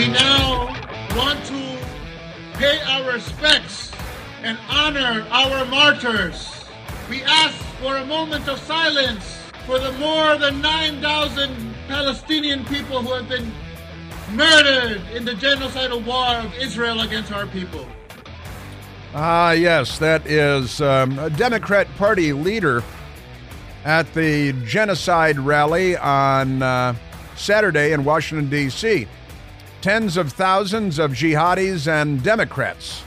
We now want to pay our respects and honor our martyrs. We ask for a moment of silence for the more than 9,000 Palestinian people who have been murdered in the genocidal war of Israel against our people. Ah, yes, that is um, a Democrat Party leader at the genocide rally on uh, Saturday in Washington, D.C. Tens of thousands of jihadis and Democrats.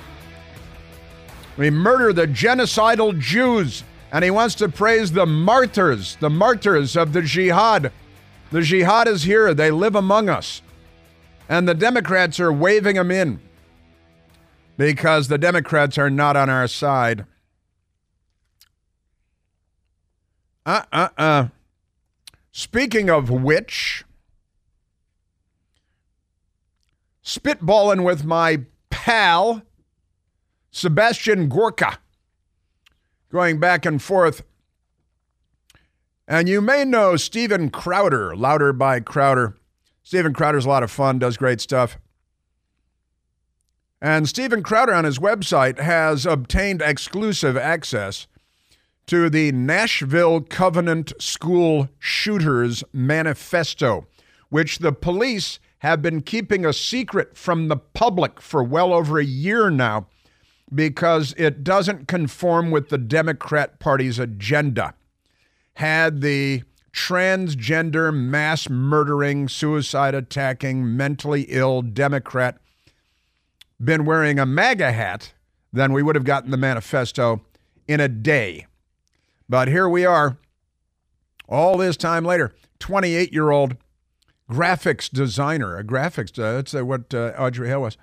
We murder the genocidal Jews, and he wants to praise the martyrs, the martyrs of the jihad. The jihad is here, they live among us. And the Democrats are waving them in because the Democrats are not on our side. Uh uh uh. Speaking of which, spitballing with my pal, Sebastian Gorka, going back and forth. And you may know Steven Crowder, Louder by Crowder. Steven Crowder's a lot of fun, does great stuff. And Steven Crowder on his website has obtained exclusive access to the Nashville Covenant School Shooters Manifesto, which the police have been keeping a secret from the public for well over a year now because it doesn't conform with the Democrat Party's agenda. Had the transgender, mass murdering, suicide attacking, mentally ill Democrat been wearing a MAGA hat, then we would have gotten the manifesto in a day. But here we are, all this time later, 28 year old graphics designer, a graphics, uh, that's what uh, Audrey Hale was.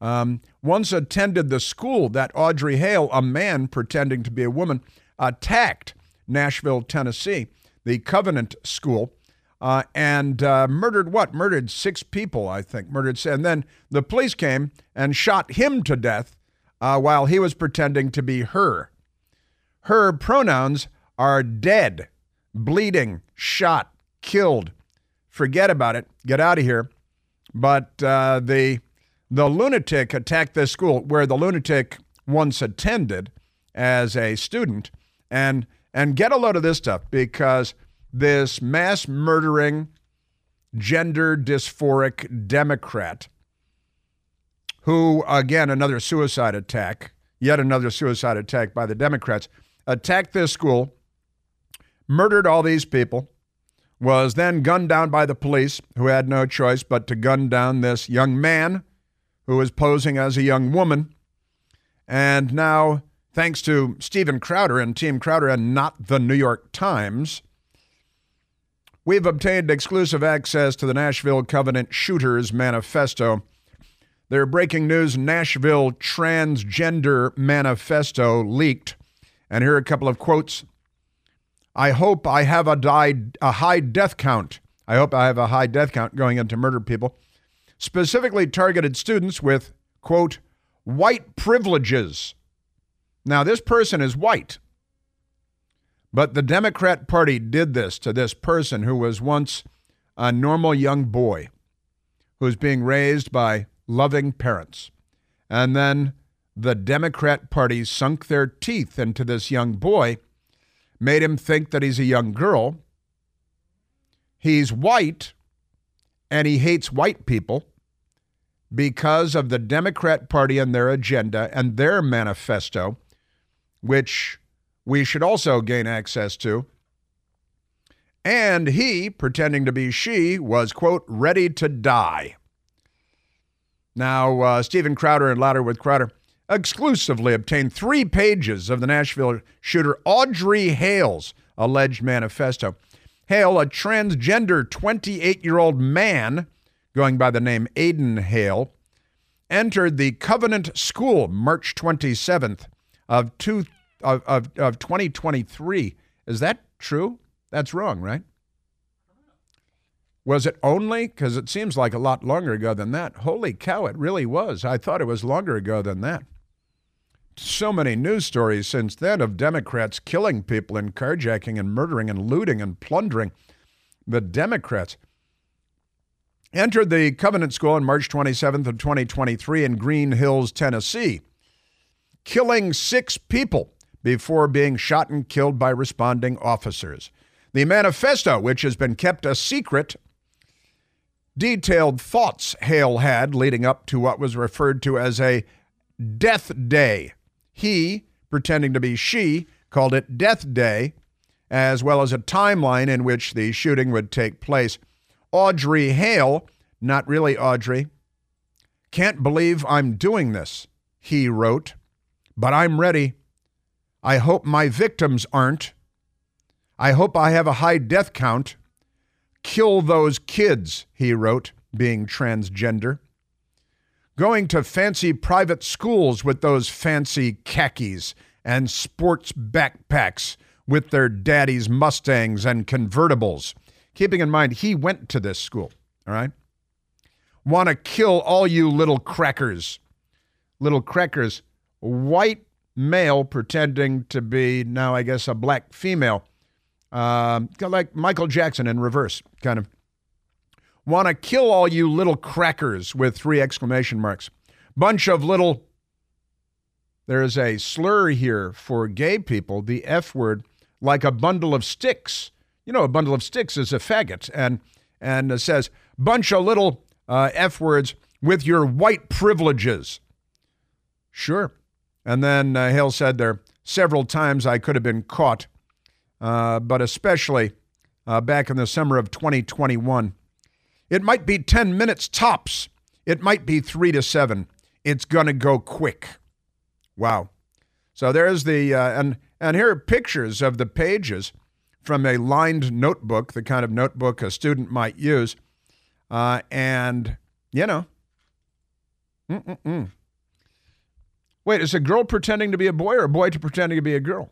Um, once attended the school that Audrey Hale, a man pretending to be a woman, attacked Nashville, Tennessee, the Covenant School, uh, and uh, murdered what? Murdered six people, I think. Murdered, and then the police came and shot him to death uh, while he was pretending to be her. Her pronouns are dead, bleeding, shot, killed. Forget about it. Get out of here. But uh, the the lunatic attacked this school where the lunatic once attended as a student, and and get a load of this stuff because this mass murdering, gender dysphoric Democrat, who again another suicide attack, yet another suicide attack by the Democrats attacked this school, murdered all these people, was then gunned down by the police, who had no choice but to gun down this young man who was posing as a young woman. And now, thanks to Steven Crowder and Team Crowder and not the New York Times, we've obtained exclusive access to the Nashville Covenant Shooters Manifesto. Their breaking news Nashville Transgender Manifesto leaked. And here are a couple of quotes. I hope I have a, died, a high death count. I hope I have a high death count going into murder people. Specifically targeted students with, quote, white privileges. Now, this person is white. But the Democrat Party did this to this person who was once a normal young boy who's being raised by loving parents. And then the Democrat Party sunk their teeth into this young boy, made him think that he's a young girl. He's white and he hates white people because of the Democrat Party and their agenda and their manifesto, which we should also gain access to. And he, pretending to be she, was, quote, ready to die. Now, uh, Steven Crowder and Louder with Crowder exclusively obtained three pages of the Nashville shooter Audrey Hale's alleged manifesto. Hale, a transgender 28 year old man going by the name Aiden Hale, entered the Covenant School March 27th of, two, of, of, of 2023. Is that true? That's wrong, right? Was it only? Because it seems like a lot longer ago than that. Holy cow, it really was. I thought it was longer ago than that. So many news stories since then of Democrats killing people and carjacking and murdering and looting and plundering. The Democrats. entered the Covenant School on March 27th of 2023 in Green Hills, Tennessee, killing six people before being shot and killed by responding officers. The manifesto, which has been kept a secret, detailed thoughts Hale had leading up to what was referred to as a death day. He, pretending to be she, called it Death Day, as well as a timeline in which the shooting would take place. Audrey Hale, not really Audrey, can't believe I'm doing this, he wrote, but I'm ready. I hope my victims aren't. I hope I have a high death count. Kill those kids, he wrote, being transgender. Going to fancy private schools with those fancy khakis and sports backpacks with their daddy's Mustangs and convertibles. Keeping in mind, he went to this school, all right? Want to kill all you little crackers. Little crackers. White male pretending to be, now I guess, a black female um, like Michael Jackson in reverse, kind of. Want to kill all you little crackers with three exclamation marks. Bunch of little. There's a slur here for gay people, the F word, like a bundle of sticks. You know, a bundle of sticks is a faggot, and and it says bunch of little uh, F words with your white privileges. Sure. And then uh, Hale said there several times I could have been caught uh, but especially uh, back in the summer of 2021. It might be 10 minutes tops. It might be three to seven. It's going to go quick. Wow. So there's the, uh, and, and here are pictures of the pages from a lined notebook, the kind of notebook a student might use. Uh, and, you know, mm-mm-mm. Wait, is a girl pretending to be a boy or a boy to pretending to be a girl?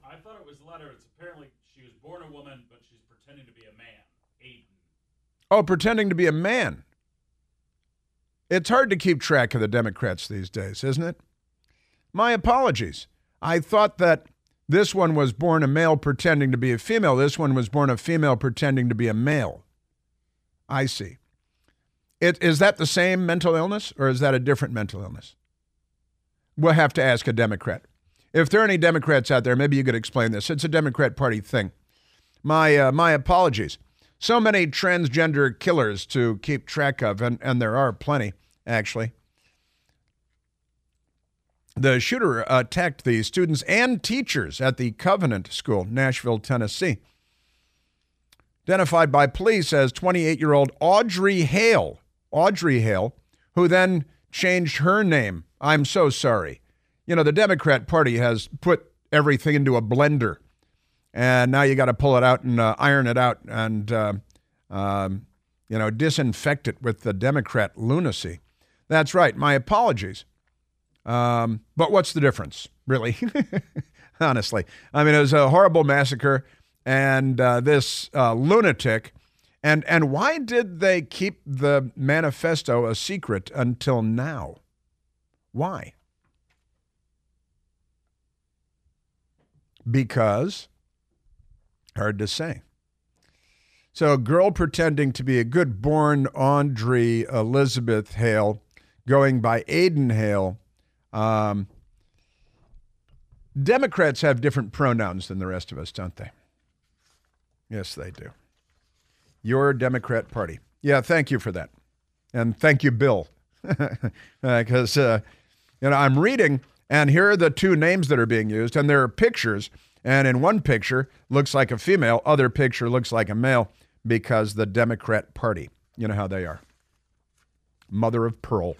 Oh, pretending to be a man. It's hard to keep track of the Democrats these days, isn't it? My apologies. I thought that this one was born a male pretending to be a female. This one was born a female pretending to be a male. I see. It, is that the same mental illness or is that a different mental illness? We'll have to ask a Democrat. If there are any Democrats out there, maybe you could explain this. It's a Democrat Party thing. My, uh, my apologies so many transgender killers to keep track of, and, and there are plenty, actually. The shooter attacked the students and teachers at the Covenant School, Nashville, Tennessee. Identified by police as 28 year old Audrey Hale. Audrey Hale, who then changed her name. I'm so sorry. You know, the Democrat Party has put everything into a blender and now you got to pull it out and uh, iron it out and uh, um, you know disinfect it with the Democrat lunacy. That's right. My apologies. Um, but what's the difference, really? Honestly, I mean, it was a horrible massacre, and uh, this uh, lunatic. And and why did they keep the manifesto a secret until now? Why? Because Hard to say. So, a girl pretending to be a good born Audrey Elizabeth Hale, going by Aiden Hale. Um, Democrats have different pronouns than the rest of us, don't they? Yes, they do. Your Democrat Party. Yeah, thank you for that. And thank you, Bill. Because, uh, you know, I'm reading, and here are the two names that are being used, and there are pictures and in one picture, looks like a female, other picture looks like a male because the Democrat Party, you know how they are. Mother of pearl.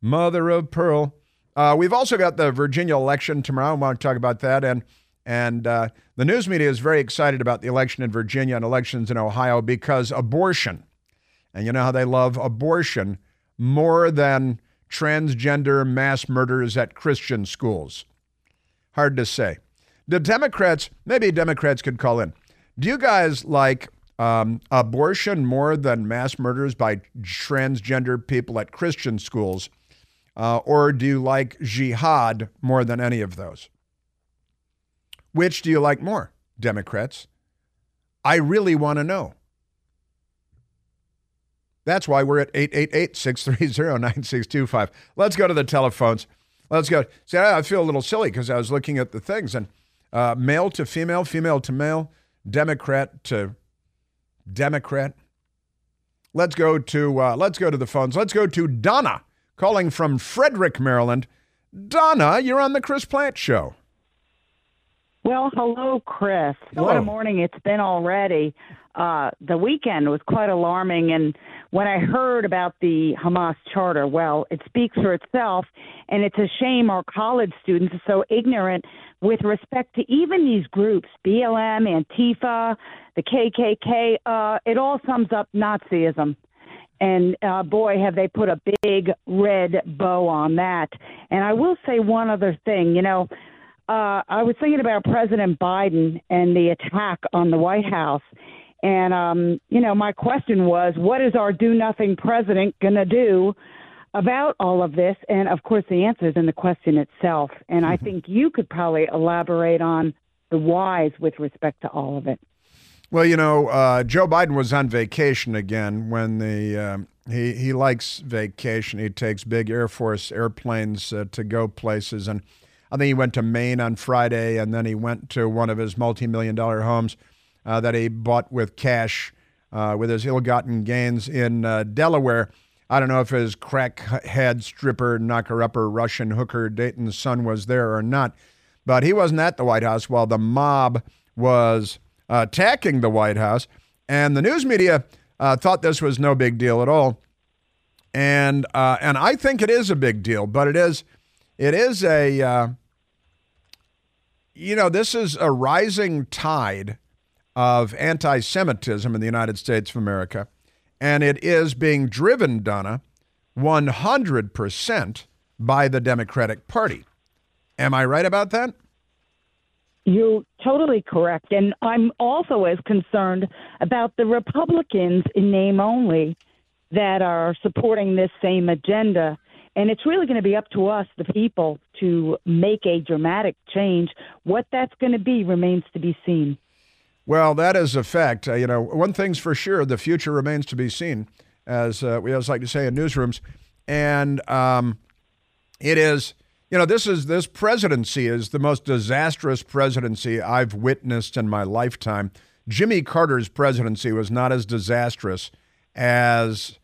Mother of pearl. Uh, we've also got the Virginia election tomorrow. I want to talk about that. And and uh, the news media is very excited about the election in Virginia and elections in Ohio because abortion. And you know how they love abortion more than transgender mass murders at Christian schools. Hard to say. The Democrats, maybe Democrats could call in. Do you guys like um, abortion more than mass murders by transgender people at Christian schools? Uh, or do you like jihad more than any of those? Which do you like more, Democrats? I really want to know. That's why we're at 888 630 9625. Let's go to the telephones. Let's go. See, I feel a little silly because I was looking at the things and uh, male to female, female to male, Democrat to Democrat. Let's go to uh, let's go to the phones. Let's go to Donna calling from Frederick, Maryland. Donna, you're on the Chris Plante Show. Well, hello, Chris. Hello. What a morning it's been already. Uh, the weekend was quite alarming, and when I heard about the Hamas charter, well, it speaks for itself, and it's a shame our college students are so ignorant with respect to even these groups, BLM, Antifa, the KKK. Uh, it all sums up Nazism. And uh, boy, have they put a big red bow on that. And I will say one other thing. You know, uh, I was thinking about President Biden and the attack on the White House. And, um, you know, my question was, what is our do nothing president going to do about all of this? And of course, the answer is in the question itself. And I think you could probably elaborate on the whys with respect to all of it. Well, you know, uh, Joe Biden was on vacation again when the um, he he likes vacation. He takes big Air Force airplanes uh, to go places, and I think he went to Maine on Friday, and then he went to one of his multi-million dollar homes uh, that he bought with cash uh, with his ill-gotten gains in uh, Delaware. I don't know if his crackhead stripper, knocker-upper, Russian hooker, Dayton's son was there or not, but he wasn't at the White House while the mob was attacking the White House. And the news media uh, thought this was no big deal at all. And uh, and I think it is a big deal, but it is it is a uh, you know this is a rising tide of anti-Semitism in the United States of America, and it is being driven, Donna, one hundred percent by the Democratic Party. Am I right about that? You're totally correct. And I'm also as concerned about the Republicans in name only that are supporting this same agenda. And it's really going to be up to us, the people, to make a dramatic change. What that's going to be remains to be seen. Well, that is a fact. Uh, you know, one thing's for sure: the future remains to be seen, as uh, we always like to say in newsrooms. And um, it is you know, this is this presidency is the most disastrous presidency I've witnessed in my lifetime. Jimmy Carter's presidency was not as disastrous as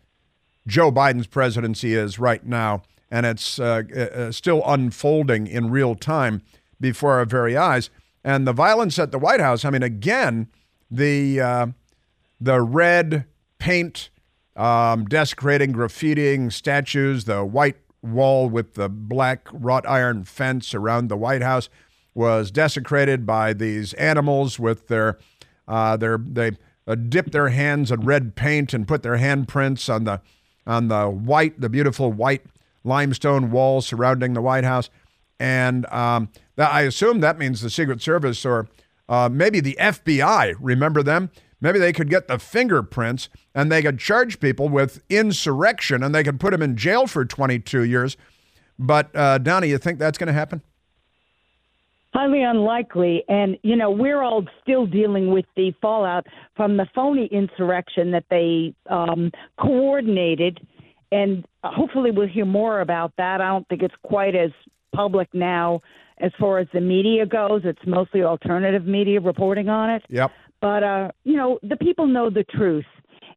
Joe Biden's presidency is right now, and it's uh, uh, still unfolding in real time before our very eyes. And the violence at the White House. I mean, again, the uh, the red paint, um, desecrating, graffitiing statues, the white wall with the black wrought iron fence around the White House was desecrated by these animals with their uh, their they uh, dip their hands in red paint and put their handprints on the on the white the beautiful white limestone wall surrounding the White House and um, that, I assume that means the Secret Service or uh, maybe the FBI remember them Maybe they could get the fingerprints and they could charge people with insurrection and they could put them in jail for 22 years. But, uh, Donnie, you think that's going to happen? Highly unlikely. And, you know, we're all still dealing with the fallout from the phony insurrection that they um, coordinated. And hopefully we'll hear more about that. I don't think it's quite as public now as far as the media goes. It's mostly alternative media reporting on it. Yep. But, uh, you know, the people know the truth.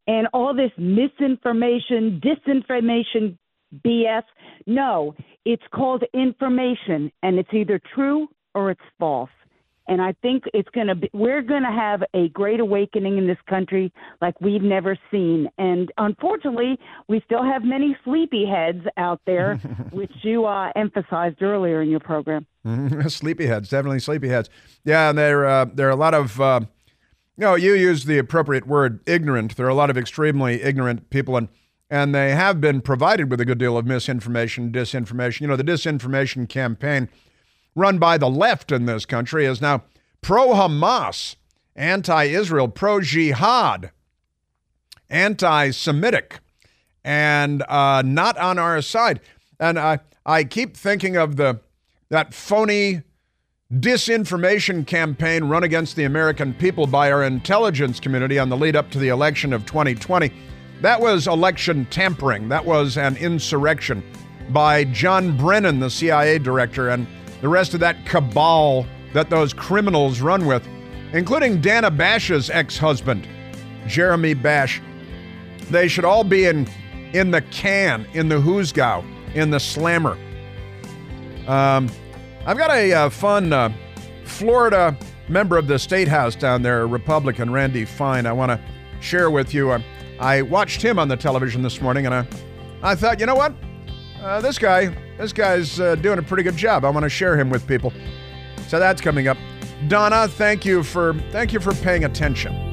And all this misinformation, disinformation, BS, no, it's called information, and it's either true or it's false. And I think it's going to be, we're going to have a great awakening in this country like we've never seen. And unfortunately, we still have many sleepyheads out there, which you uh, emphasized earlier in your program. sleepyheads, definitely sleepyheads. Yeah, and there, uh, there are a lot of, uh, no, you use the appropriate word, ignorant. There are a lot of extremely ignorant people, and and they have been provided with a good deal of misinformation, disinformation. You know, the disinformation campaign run by the left in this country is now pro Hamas, anti Israel, pro jihad, anti Semitic, and uh, not on our side. And I, I keep thinking of the that phony disinformation campaign run against the American people by our intelligence community on the lead up to the election of 2020, That was election tampering. That was an insurrection by John Brennan, the CIA director, and the rest of that cabal that those criminals run with, including Dana Bash's ex husband, Jeremy Bash. They should all be in, in the can, in the Hoosgow, in the slammer. Um, I've got a uh, fun uh, Florida member of the state house down there, Republican Randy Fine. I want to share with you. Uh, I watched him on the television this morning, and I, I thought, you know what? Uh, this guy, this guy's uh, doing a pretty good job. I want to share him with people. So that's coming up. Donna, thank you for thank you for paying attention.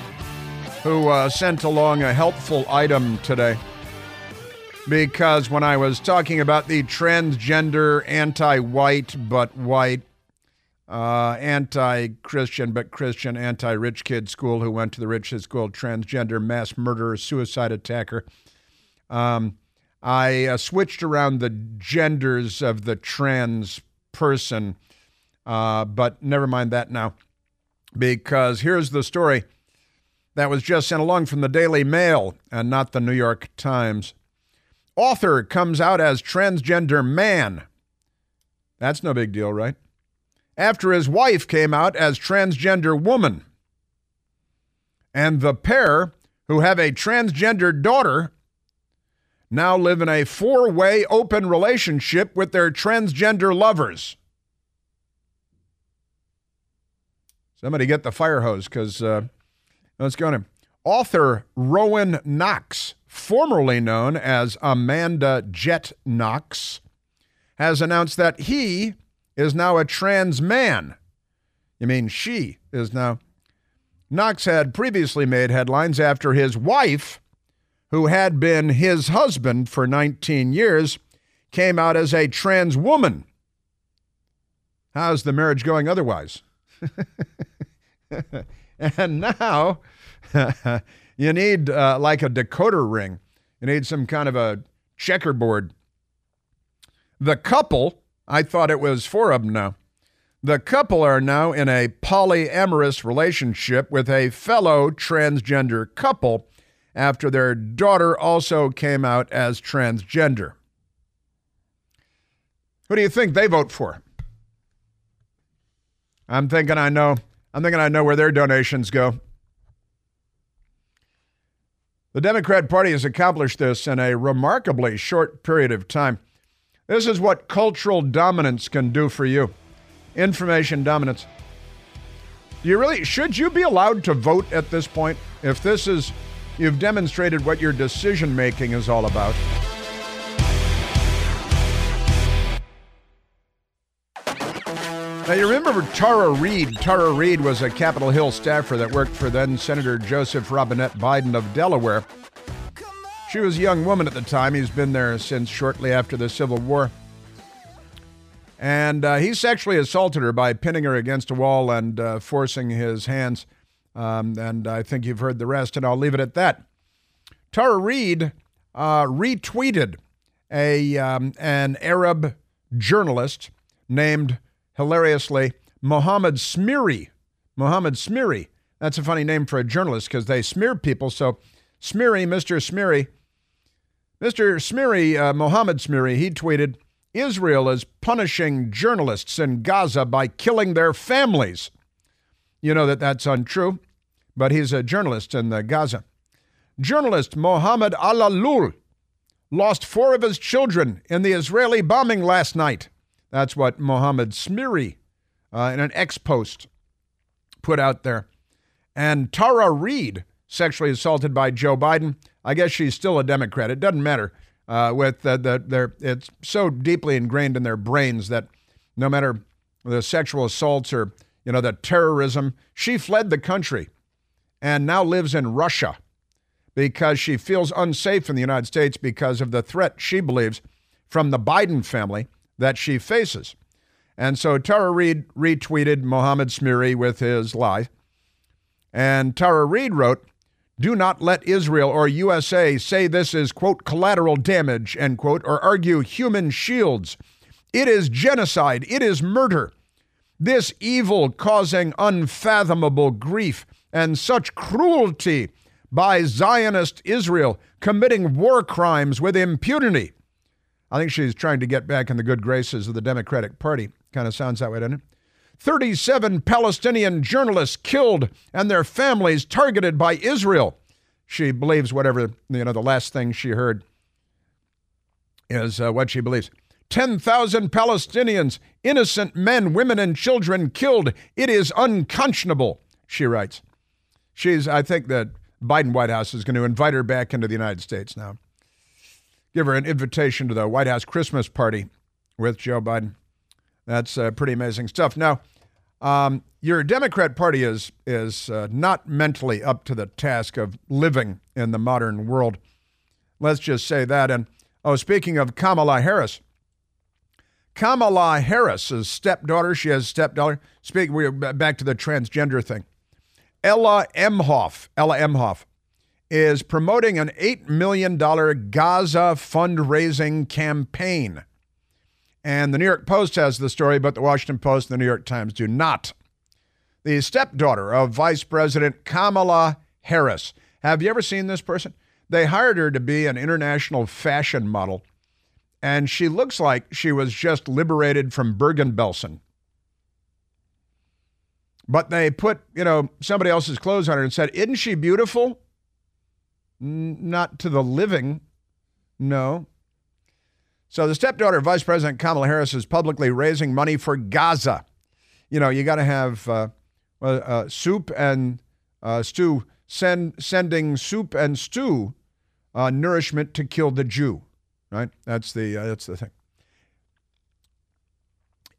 who uh, sent along a helpful item today. Because when I was talking about the transgender, anti white but white, uh, anti Christian but Christian, anti rich kid school who went to the richest school, transgender, mass murderer, suicide attacker, um, I uh, switched around the genders of the trans person. Uh, but never mind that now, because here's the story that was just sent along from the Daily Mail and not the New York Times. Author comes out as transgender man. That's no big deal, right? After his wife came out as transgender woman. And the pair, who have a transgender daughter, now live in a four way open relationship with their transgender lovers. Somebody get the fire hose because uh, let's go on. Author Rowan Knox, formerly known as Amanda Jette Knox, has announced that he is now a trans man. You mean she is now. Knox had previously made headlines after his wife, who had been his husband for 19 years, came out as a trans woman. How's the marriage going otherwise? and now you need uh, like a decoder ring. You need some kind of a checkerboard. The couple, I thought it was four of them now. The couple are now in a polyamorous relationship with a fellow transgender couple after their daughter also came out as transgender. Who do you think they vote for? I'm thinking I know. I'm thinking I know where their donations go. The Democrat Party has accomplished this in a remarkably short period of time. This is what cultural dominance can do for you. Information dominance. You really should you be allowed to vote at this point if this is you've demonstrated what your decision making is all about? Now, you remember Tara Reade. Tara Reade was a Capitol Hill staffer that worked for then Senator Joseph Robinette Biden of Delaware. She was a young woman at the time. He's been there since shortly after the Civil War. And uh, he sexually assaulted her by pinning her against a wall and uh, forcing his hands. Um, and I think you've heard the rest, and I'll leave it at that. Tara Reade uh, retweeted a um, an Arab journalist named hilariously Mohammed Smeary. Mohammed Smeary. That's a funny name for a journalist because they smear people. So Smeary, Mr. Smeary, Mr. Smeary, uh, Mohammed Smeary, he tweeted, Israel is punishing journalists in Gaza by killing their families. You know that that's untrue, but he's a journalist in uh, Gaza. Journalist Mohammed Alalul lost four of his children in the Israeli bombing last night. That's what Mohammed Smiri, uh, in an ex post, put out there. And Tara Reade, sexually assaulted by Joe Biden. I guess she's still a Democrat. It doesn't matter. Uh, with the, their, it's so deeply ingrained in their brains that no matter the sexual assaults or you know the terrorism, she fled the country and now lives in Russia because she feels unsafe in the United States because of the threat she believes from the Biden family that she faces. And so Tara Reade retweeted Mohammed Smiri with his lie. And Tara Reade wrote, do not let Israel or USA say this is, quote, collateral damage, end quote, or argue human shields. It is genocide. It is murder. This evil causing unfathomable grief and such cruelty by Zionist Israel committing war crimes with impunity. I think she's trying to get back in the good graces of the Democratic Party. Kind of sounds that way, doesn't it? 37 Palestinian journalists killed and their families targeted by Israel. She believes whatever, you know, the last thing she heard is uh, what she believes. 10,000 Palestinians, innocent men, women, and children killed. It is unconscionable, she writes. She's, I think that Biden White House is going to invite her back into the United States now. Give her an invitation to the White House Christmas party with Joe Biden. That's uh, pretty amazing stuff. Now, um, your Democrat Party is is uh, not mentally up to the task of living in the modern world. Let's just say that. And oh, speaking of Kamala Harris, Kamala Harris's stepdaughter, she has stepdaughter. Speak, we're back to the transgender thing. Ella Emhoff, Ella Emhoff, is promoting an $8 million Gaza fundraising campaign. And the New York Post has the story, but the Washington Post and the New York Times do not. The stepdaughter of Vice President Kamala Harris. Have you ever seen this person? They hired her to be an international fashion model, and she looks like she was just liberated from Bergen-Belsen. But they put, you know, somebody else's clothes on her and said, Isn't she beautiful? Not to the living. No. So the stepdaughter of Vice President Kamala Harris is publicly raising money for Gaza. You know, you got to have uh, uh, soup and uh, stew, send, sending soup and stew uh, nourishment to kill the Jew, right? That's the, uh, that's the thing.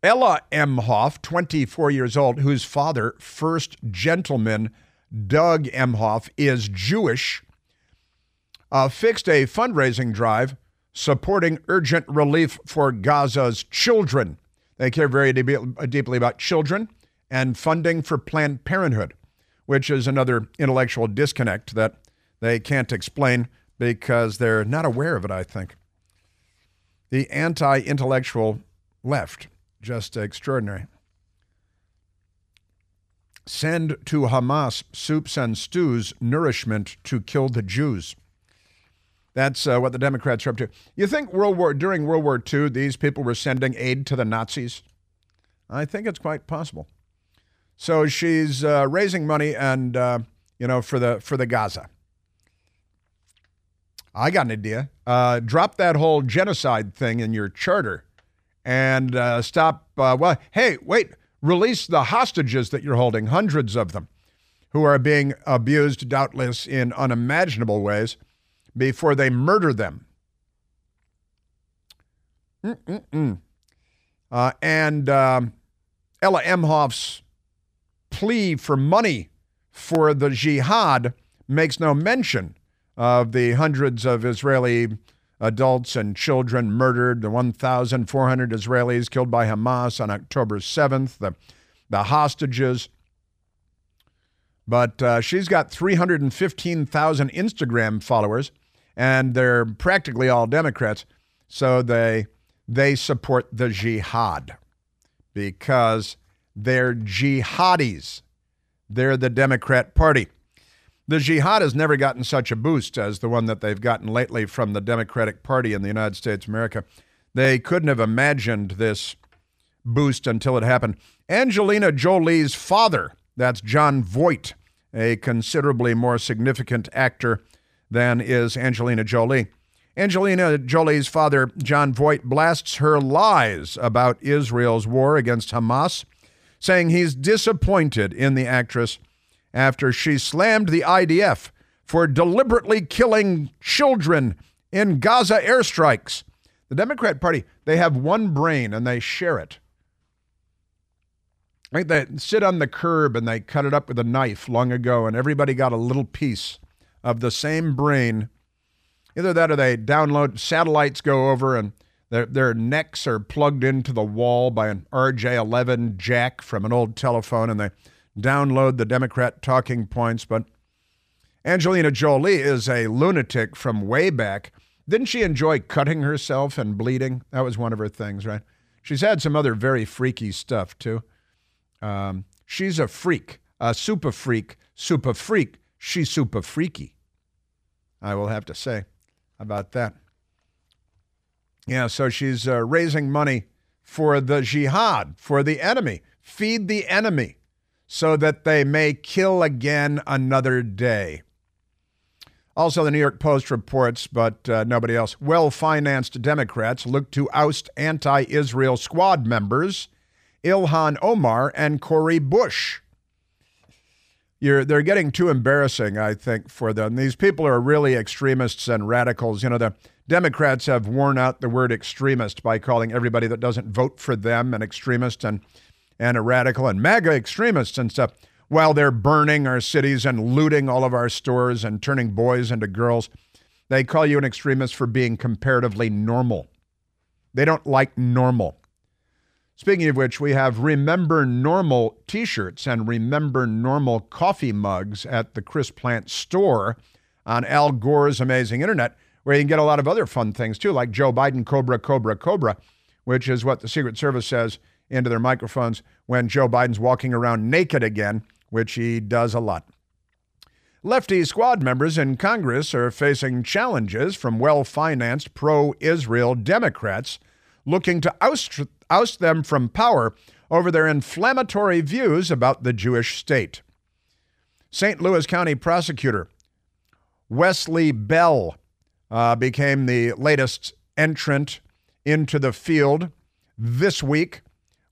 Ella Emhoff, 24 years old, whose father, first gentleman Doug Emhoff, is Jewish, uh, fixed a fundraising drive supporting urgent relief for Gaza's children. They care very deeply about children and funding for Planned Parenthood, which is another intellectual disconnect that they can't explain because they're not aware of it, I think. The anti intellectual left, just extraordinary. Send to Hamas soups and stews nourishment to kill the Jews. That's uh, what the Democrats are up to. You think World War during World War II, these people were sending aid to the Nazis? I think it's quite possible. So she's uh, raising money and uh, you know for the for the Gaza. I got an idea. Uh, drop that whole genocide thing in your charter, and uh, stop. Uh, well, hey, wait. Release the hostages that you're holding, hundreds of them, who are being abused, doubtless in unimaginable ways before they murder them. Uh, and um, Ella Emhoff's plea for money for the jihad makes no mention of the hundreds of Israeli adults and children murdered, the 1,400 Israelis killed by Hamas on October 7th, the, the hostages. But uh, she's got 315,000 Instagram followers, and they're practically all Democrats. So they they support the jihad because they're jihadis. They're the Democrat Party. The jihad has never gotten such a boost as the one that they've gotten lately from the Democratic Party in the United States of America. They couldn't have imagined this boost until it happened. Angelina Jolie's father that's Jon Voight, a considerably more significant actor than is Angelina Jolie. Angelina Jolie's father, Jon Voight, blasts her lies about Israel's war against Hamas, saying he's disappointed in the actress after she slammed the IDF for deliberately killing children in Gaza airstrikes. The Democrat Party, they have one brain and they share it. Right? They sit on the curb and they cut it up with a knife long ago, and everybody got a little piece of the same brain. Either that or they download, satellites go over and their, their necks are plugged into the wall by an RJ11 jack from an old telephone, and they download the Democrat talking points. But Angelina Jolie is a lunatic from way back. Didn't she enjoy cutting herself and bleeding? That was one of her things, right? She's had some other very freaky stuff, too. Um, she's a freak, a super freak, super freak. She's super freaky. I will have to say about that. Yeah, so she's uh, raising money for the jihad, for the enemy. Feed the enemy so that they may kill again another day. Also, the New York Post reports, but uh, nobody else, well financed Democrats look to oust anti Israel squad members Ilhan Omar and Cori Bush. You're, they're getting too embarrassing, I think, for them. These people are really extremists and radicals. You know, the Democrats have worn out the word extremist by calling everybody that doesn't vote for them an extremist and, and a radical and MAGA extremists and stuff while they're burning our cities and looting all of our stores and turning boys into girls. They call you an extremist for being comparatively normal. They don't like normal. Speaking of which, we have Remember Normal t shirts and Remember Normal coffee mugs at the Chris Plante store on Al Gore's Amazing Internet, where you can get a lot of other fun things too, like Joe Biden Cobra, Cobra, Cobra, which is what the Secret Service says into their microphones when Joe Biden's walking around naked again, which he does a lot. Lefty squad members in Congress are facing challenges from well financed pro Israel Democrats looking to oust, oust them from power over their inflammatory views about the Jewish state. St. Louis County prosecutor Wesley Bell uh, became the latest entrant into the field this week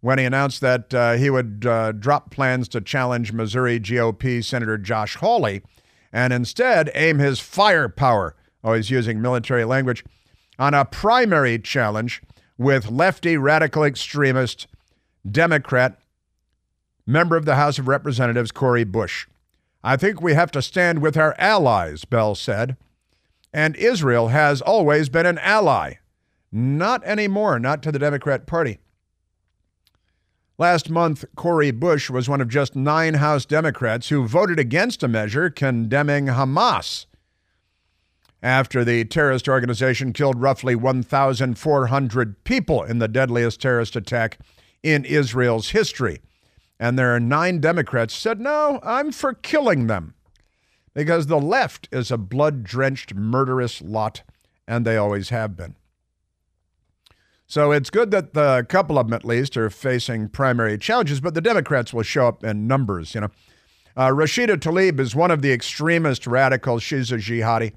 when he announced that uh, he would uh, drop plans to challenge Missouri GOP Senator Josh Hawley and instead aim his firepower, oh, he's using military language, on a primary challenge with lefty radical extremist Democrat, member of the House of Representatives, Cori Bush. I think we have to stand with our allies, Bell said. And Israel has always been an ally. Not anymore, not to the Democrat Party. Last month, Cori Bush was one of just nine House Democrats who voted against a measure condemning Hamas after the terrorist organization killed roughly 1,400 people in the deadliest terrorist attack in Israel's history. And there are nine Democrats said, no, I'm for killing them because the left is a blood drenched, murderous lot, and they always have been. So it's good that the couple of them, at least, are facing primary challenges, but the Democrats will show up in numbers. You know, uh, Rashida Tlaib is one of the extremist radicals. She's a jihadi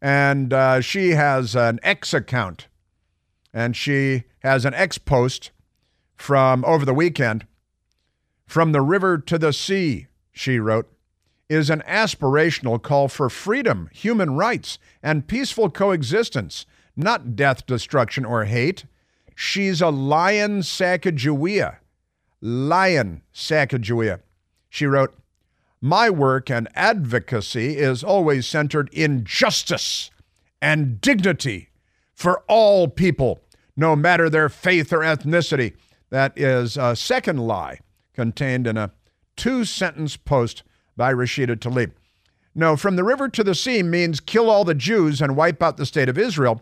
and uh, she has an X account, and she has an X post from over the weekend. From the river to the sea, she wrote, is an aspirational call for freedom, human rights, and peaceful coexistence, not death, destruction, or hate. She's a lion Sacagawea. Lion Sacagawea. She wrote, my work and advocacy is always centered in justice and dignity for all people, no matter their faith or ethnicity. That is a second lie contained in a two sentence post by Rashida Tlaib. No, from the river to the sea means kill all the Jews and wipe out the state of Israel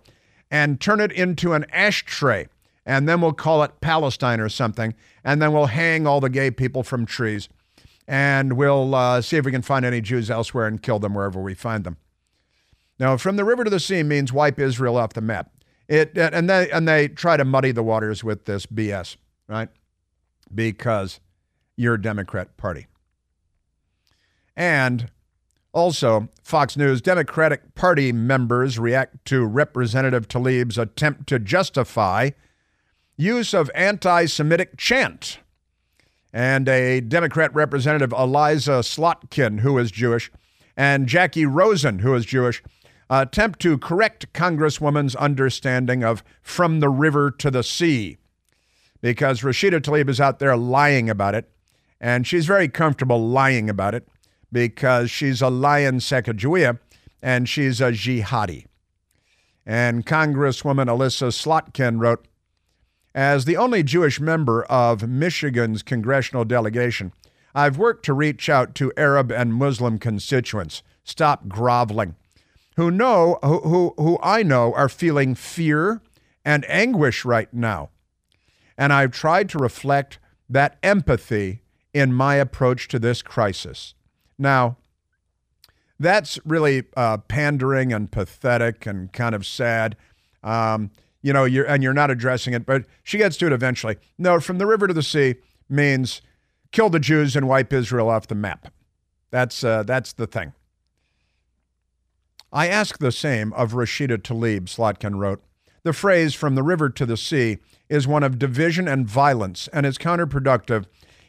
and turn it into an ashtray. And then we'll call it Palestine or something. And then we'll hang all the gay people from trees and we'll uh, see if we can find any Jews elsewhere and kill them wherever we find them. Now, from the river to the sea means wipe Israel off the map. It and they and they try to muddy the waters with this BS, right? Because you're a Democrat Party. And Also, Fox News Democratic Party members react to Representative Tlaib's attempt to justify use of anti Semitic chant. And a Democrat representative, Elissa Slotkin, who is Jewish, and Jacky Rosen, who is Jewish, attempt to correct Congresswoman's understanding of from the river to the sea. Because Rashida Tlaib is out there lying about it, and she's very comfortable lying about it because she's a lion Sacagawea and she's a jihadi. And Congresswoman Elissa Slotkin wrote, as the only Jewish member of Michigan's congressional delegation, I've worked to reach out to Arab and Muslim constituents. Stop groveling. Who know who, who, who I know are feeling fear and anguish right now. And I've tried to reflect that empathy in my approach to this crisis. Now, that's really uh, pandering and pathetic and kind of sad. Um, you know, you're and you're not addressing it, but she gets to it eventually. No, from the river to the sea means kill the Jews and wipe Israel off the map. That's uh, that's the thing. I ask the same of Rashida Tlaib, Slotkin wrote. The phrase from the river to the sea is one of division and violence and is counterproductive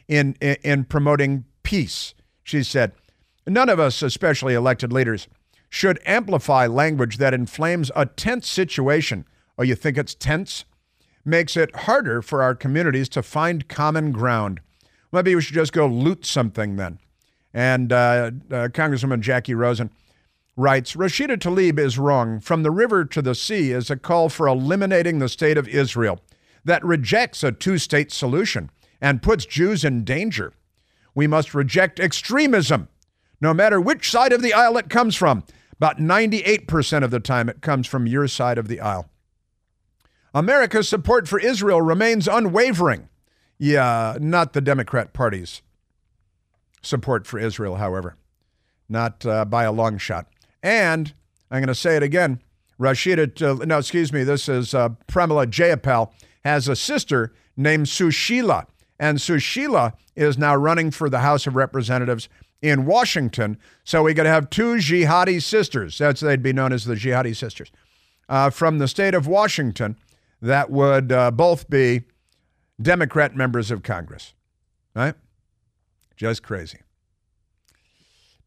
in, in, in promoting peace. She said, None of us, especially elected leaders, should amplify language that inflames a tense situation or you think it's tense, makes it harder for our communities to find common ground. Maybe we should just go loot something then. And uh, uh, Congresswoman Jacky Rosen writes Rashida Tlaib is wrong. From the river to the sea is a call for eliminating the state of Israel that rejects a two state solution and puts Jews in danger. We must reject extremism, no matter which side of the aisle it comes from. About 98% of the time, it comes from your side of the aisle. America's support for Israel remains unwavering. Yeah, not the Democrat Party's support for Israel, however, not uh, by a long shot. And I'm going to say it again Rashida, uh, no, excuse me, this is uh, Pramila Jayapal, has a sister named Sushila. And Sushila is now running for the House of Representatives in Washington. So we to have two jihadi sisters. That's they'd be known as the jihadi sisters uh, from the state of Washington that would uh, both be Democrat members of Congress. Right? Just crazy.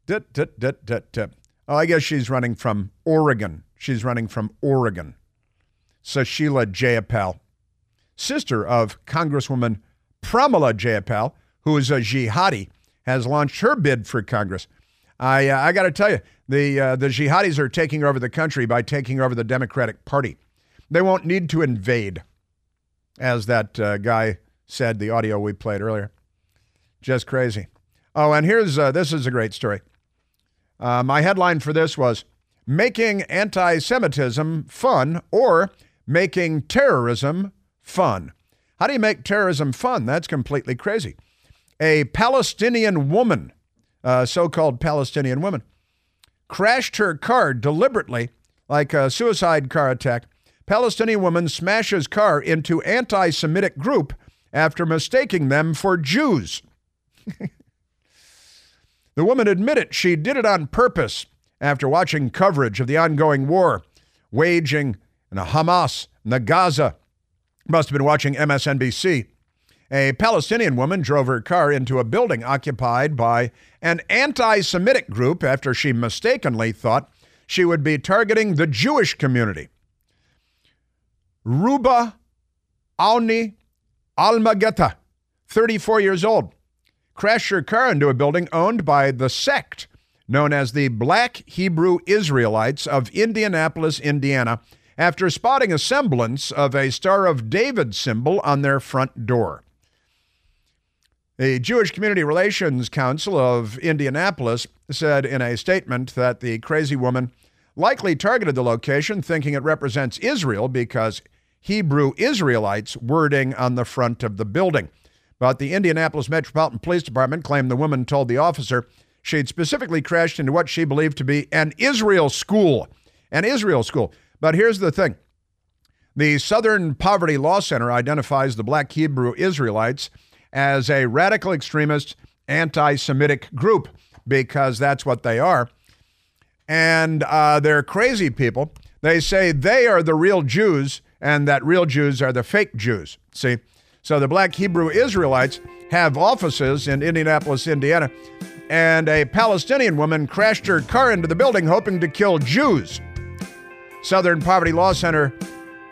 Dut, dut, dut, dut, dut. Oh, I guess she's running from Oregon. She's running from Oregon. Sushila Jayapal, sister of Congresswoman Pramila Jayapal, who is a jihadi, has launched her bid for Congress. I, uh, I got to tell you, the, uh, the jihadis are taking over the country by taking over the Democratic Party. They won't need to invade, as that uh, guy said, the audio we played earlier. Just crazy. Oh, and here's uh, this is a great story. Uh, my headline for this was Making Anti Semitism Fun or Making Terrorism Fun. How do you make terrorism fun? That's completely crazy. A Palestinian woman, uh, so called Palestinian woman, crashed her car deliberately, like a suicide car attack, Palestinian woman smashes car into anti Semitic group after mistaking them for Jews. the woman admitted she did it on purpose after watching coverage of the ongoing war waging in Hamas in the Gaza. Must have been watching MSNBC. A Palestinian woman drove her car into a building occupied by an anti Semitic group after she mistakenly thought she would be targeting the Jewish community. Ruba Auni Almageta, 34 years old, crashed her car into a building owned by the sect known as the Black Hebrew Israelites of Indianapolis, Indiana, after spotting a semblance of a Star of David symbol on their front door. The Jewish Community Relations Council of Indianapolis said in a statement that the crazy woman likely targeted the location thinking it represents Israel because Hebrew Israelites wording on the front of the building. But the Indianapolis Metropolitan Police Department claimed the woman told the officer she'd specifically crashed into what she believed to be an Israel school. An Israel school. But here's the thing the Southern Poverty Law Center identifies the black Hebrew Israelites as a radical extremist, anti Semitic group because that's what they are. and uh, they're crazy people. They say they are the real Jews and that real Jews are the fake Jews. See? So the black Hebrew Israelites have offices in Indianapolis, Indiana, and a Palestinian woman crashed her car into the building hoping to kill Jews. Southern Poverty Law Center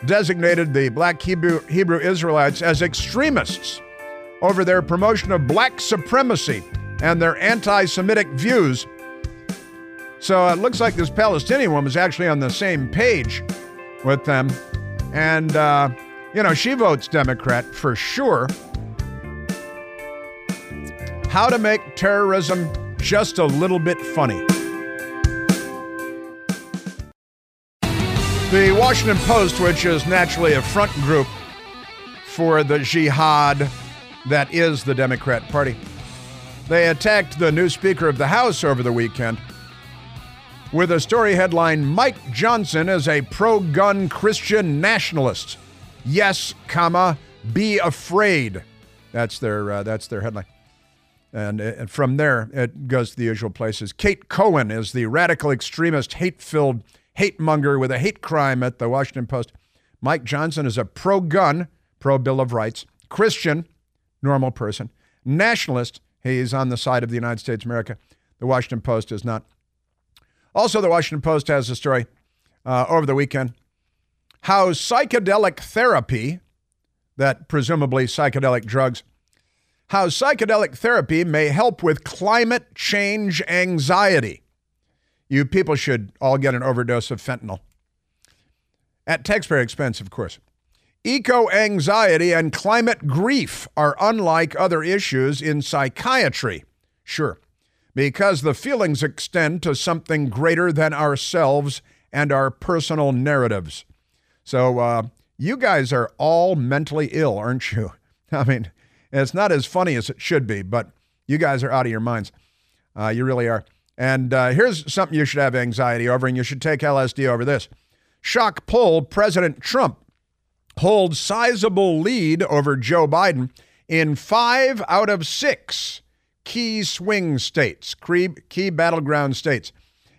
designated the black Hebrew, Hebrew Israelites as extremists over their promotion of black supremacy and their anti Semitic views. So it looks like this Palestinian woman is actually on the same page with them. And, uh, you know, she votes Democrat for sure. How to make terrorism just a little bit funny. The Washington Post, which is naturally a front group for the jihad that is the Democrat Party, they attacked the new Speaker of the House over the weekend with a story headline Mike Johnson is a pro gun Christian nationalist. Yes, comma, be afraid. That's their, uh, that's their headline. And, and from there, it goes to the usual places. Kate Cohen is the radical extremist, hate filled hate monger with a hate crime at the Washington Post. Mike Johnson is a pro gun, pro Bill of Rights, Christian, normal person, nationalist. He's on the side of the United States of America. The Washington Post is not. Also, the Washington Post has a story uh, over the weekend how psychedelic therapy, that presumably psychedelic drugs, how psychedelic therapy may help with climate change anxiety. You people should all get an overdose of fentanyl. At taxpayer expense, of course. Eco anxiety and climate grief are unlike other issues in psychiatry. Sure because the feelings extend to something greater than ourselves and our personal narratives. So, uh, you guys are all mentally ill, aren't you? I mean, it's not as funny as it should be, but you guys are out of your minds. Uh, you really are. And uh, here's something you should have anxiety over, and you should take LSD over this. Shock poll President Trump holds sizable lead over Joe Biden in five out of six key swing states, key battleground states.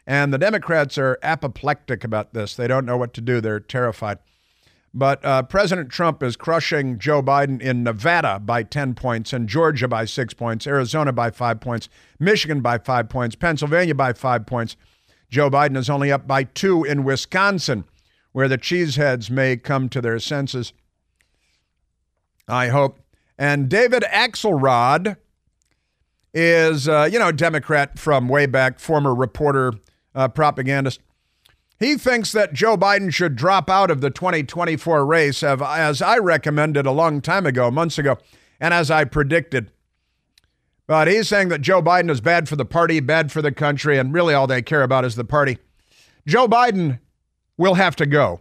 And the Democrats are apoplectic about this. They don't know what to do, they're terrified. But uh, President Trump is crushing Joe Biden in Nevada by 10 points, and Georgia by six points, Arizona by five points, Michigan by five points, Pennsylvania by five points. Joe Biden is only up by two in Wisconsin, where the cheeseheads may come to their senses. I hope. And David Axelrod is, uh, you know, Democrat from way back, former reporter, uh, propagandist. He thinks that Joe Biden should drop out of the 2024 race, as I recommended a long time ago, months ago, and as I predicted. But he's saying that Joe Biden is bad for the party, bad for the country, and really all they care about is the party. Joe Biden will have to go.